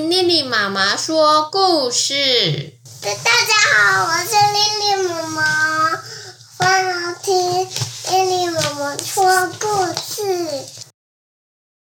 妈妈说故事。大家好，我是丽丽妈妈，欢迎听丽丽妈妈说故事。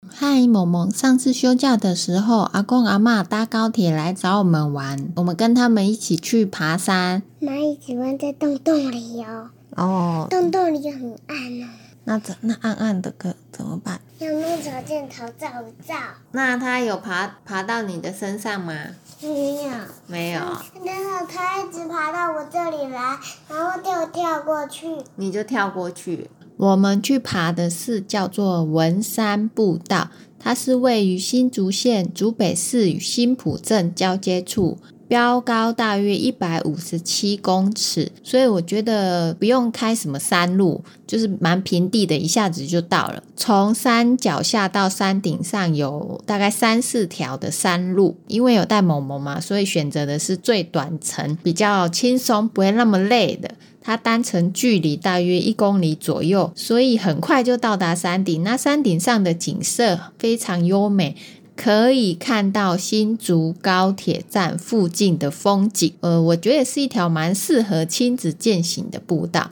嗨，萌萌，上次休假的时候，阿公阿妈搭高铁来找我们玩，我们跟他们一起去爬山。蚂蚁喜欢在洞洞里哦，哦，洞洞里很暗哦，那怎那暗暗的可怎么办？要弄手电头照照。那它有爬爬到你的身上吗？没有，没有，然后它一直爬到我这里来，然后就跳过去。你就跳过去。我们去爬的是叫做文山步道，它是位于新竹县竹北市与新浦镇交接处，标高大约一百五十七公尺，所以我觉得不用开什么山路，就是蛮平地的，一下子就到了。从山脚下到山顶上有大概三四条的山路，因为有带萌萌嘛，所以选择的是最短程、比较轻松、不会那么累的。它单程距离大约一公里左右，所以很快就到达山顶。那山顶上的景色非常优美，可以看到新竹高铁站附近的风景。呃，我觉得是一条蛮适合亲子践行的步道。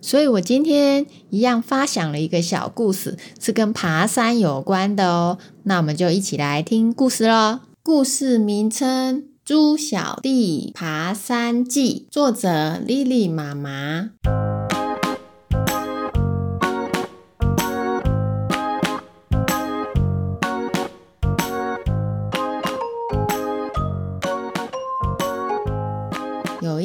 所以我今天一样发想了一个小故事，是跟爬山有关的哦。那我们就一起来听故事喽。故事名称。猪小弟爬山记，作者莉莉妈妈。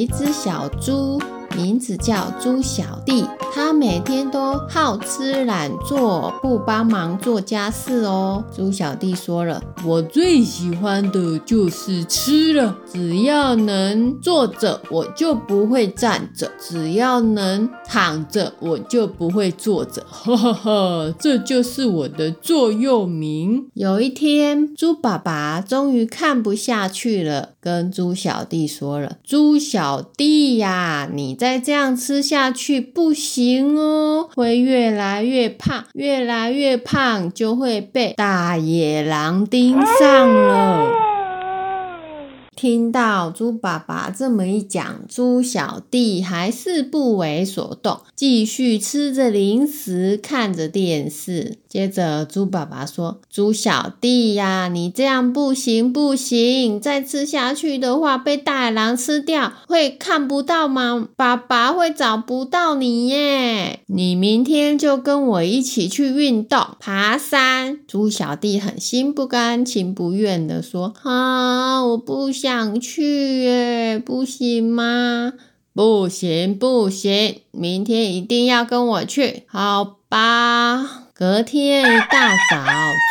一只小猪，名字叫猪小弟。它每天都好吃懒做，不帮忙做家事哦。猪小弟说了：“我最喜欢的就是吃了，只要能坐着，我就不会站着；只要能躺着，我就不会坐着。”哈哈哈，这就是我的座右铭。有一天，猪爸爸终于看不下去了，跟猪小弟说了：“猪小弟呀，你再这样吃下去不行。”哦，会越来越胖，越来越胖就会被大野狼盯上了。听到猪爸爸这么一讲，猪小弟还是不为所动，继续吃着零食，看着电视。接着，猪爸爸说：“猪小弟呀，你这样不行不行，再吃下去的话，被大狼吃掉，会看不到吗？爸爸会找不到你耶。你明天就跟我一起去运动，爬山。”猪小弟很心不甘情不愿的说：“啊，我不。”想去耶，不行吗？不行，不行，明天一定要跟我去，好吧？隔天一大早，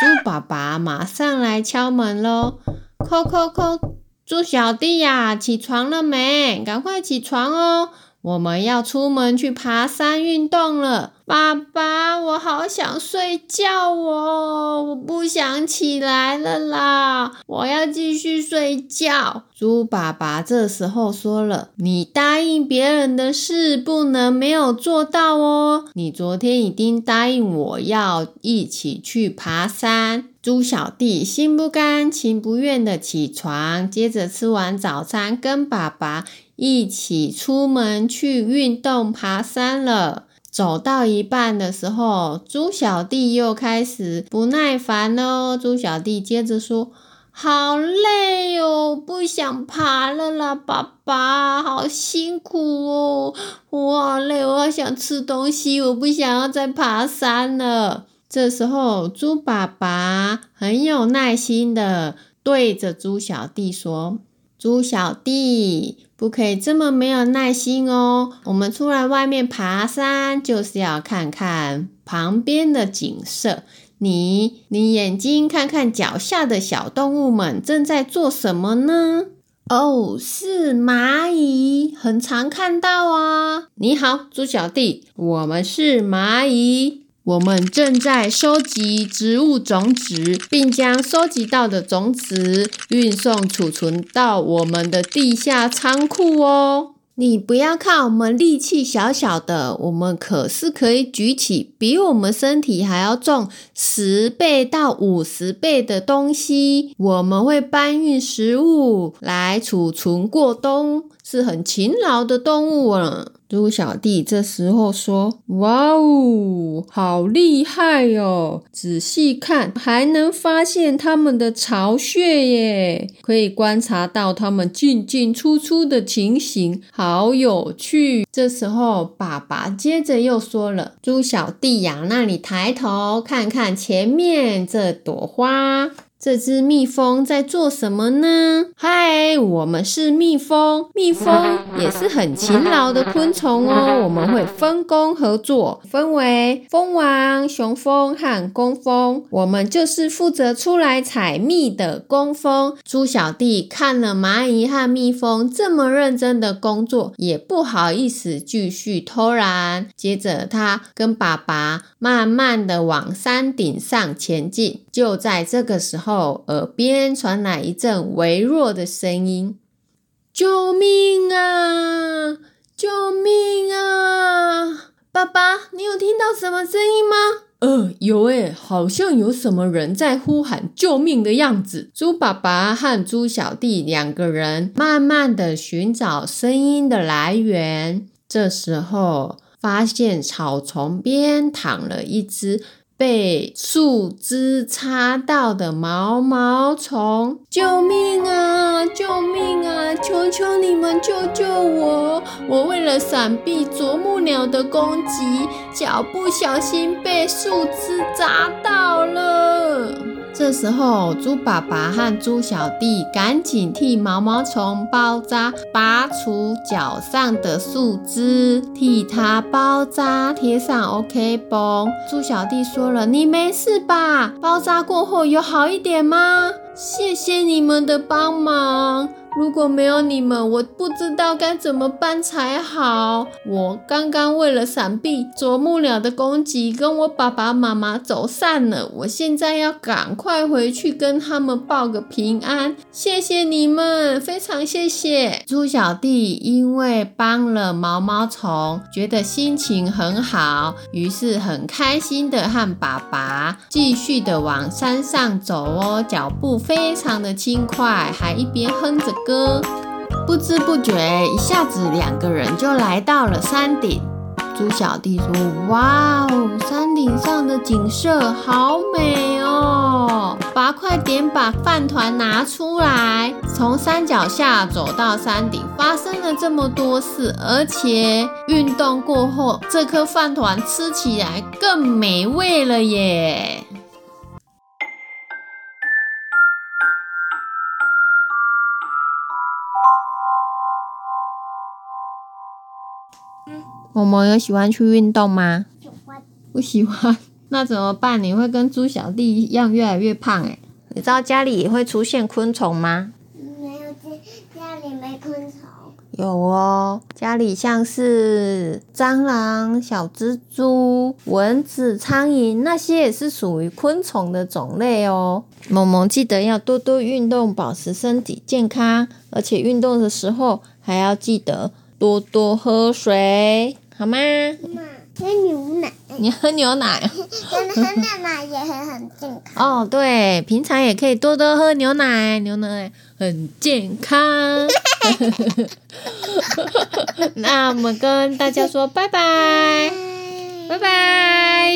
猪爸爸马上来敲门喽，叩叩叩，猪小弟呀，起床了没？赶快起床哦，我们要出门去爬山运动了。爸爸，我好想睡觉哦，我不想起来了啦，我要继续睡觉。猪爸爸这时候说了：“你答应别人的事不能没有做到哦，你昨天已经答应我要一起去爬山。”猪小弟心不甘情不愿的起床，接着吃完早餐，跟爸爸一起出门去运动爬山了。走到一半的时候，猪小弟又开始不耐烦了。猪小弟接着说：“好累哦，不想爬了啦，爸爸，好辛苦哦，我好累，我好想吃东西，我不想要再爬山了。”这时候，猪爸爸很有耐心的对着猪小弟说：“猪小弟。”不可以这么没有耐心哦！我们出来外面爬山，就是要看看旁边的景色。你，你眼睛看看脚下的小动物们正在做什么呢？哦，是蚂蚁，很常看到啊。你好，猪小弟，我们是蚂蚁。我们正在收集植物种子，并将收集到的种子运送储存到我们的地下仓库哦。你不要看我们力气小小的，我们可是可以举起比我们身体还要重十倍到五十倍的东西。我们会搬运食物来储存过冬，是很勤劳的动物啊。猪小弟这时候说：“哇哦，好厉害哦！仔细看，还能发现它们的巢穴耶，可以观察到它们进进出出的情形，好有趣。”这时候，爸爸接着又说了：“猪小弟呀，那你抬头看看前面这朵花。”这只蜜蜂在做什么呢？嗨，我们是蜜蜂，蜜蜂也是很勤劳的昆虫哦。我们会分工合作，分为蜂王、雄蜂和工蜂。我们就是负责出来采蜜的工蜂。猪小弟看了蚂蚁和蜜蜂这么认真的工作，也不好意思继续偷懒。接着，他跟爸爸慢慢的往山顶上前进。就在这个时候。耳边传来一阵微弱的声音：“救命啊！救命啊！爸爸，你有听到什么声音吗？”“呃，有诶，好像有什么人在呼喊救命的样子。”猪爸爸和猪小弟两个人慢慢的寻找声音的来源。这时候，发现草丛边躺了一只。被树枝插到的毛毛虫，救命啊！救命啊！求求你们救救我！我为了闪避啄木鸟的攻击，脚不小心被树枝扎到了。这时候，猪爸爸和猪小弟赶紧替毛毛虫包扎，拔除脚上的树枝，替它包扎，贴上 OK 绷。猪小弟说了：“你没事吧？包扎过后有好一点吗？谢谢你们的帮忙。”如果没有你们，我不知道该怎么办才好。我刚刚为了闪避啄木鸟的攻击，跟我爸爸妈妈走散了。我现在要赶快回去跟他们报个平安。谢谢你们，非常谢谢。猪小弟因为帮了毛毛虫，觉得心情很好，于是很开心的和爸爸继续的往山上走哦，脚步非常的轻快，还一边哼着。歌不知不觉，一下子两个人就来到了山顶。猪小弟说：“哇哦，山顶上的景色好美哦！爸，快点把饭团拿出来。从山脚下走到山顶，发生了这么多事，而且运动过后，这颗饭团吃起来更美味了耶！”萌萌有喜欢去运动吗？喜欢。不喜欢，那怎么办？你会跟猪小弟一样越来越胖哎。你知道家里也会出现昆虫吗？没有，家家里没昆虫。有哦，家里像是蟑螂、小蜘蛛、蚊子、苍蝇，那些也是属于昆虫的种类哦。萌萌记得要多多运动，保持身体健康，而且运动的时候还要记得多多喝水。好吗？喝牛奶。你喝牛奶？喝牛奶也很很健康。哦，对，平常也可以多多喝牛奶，牛奶很健康。那我们跟大家说拜拜，拜拜。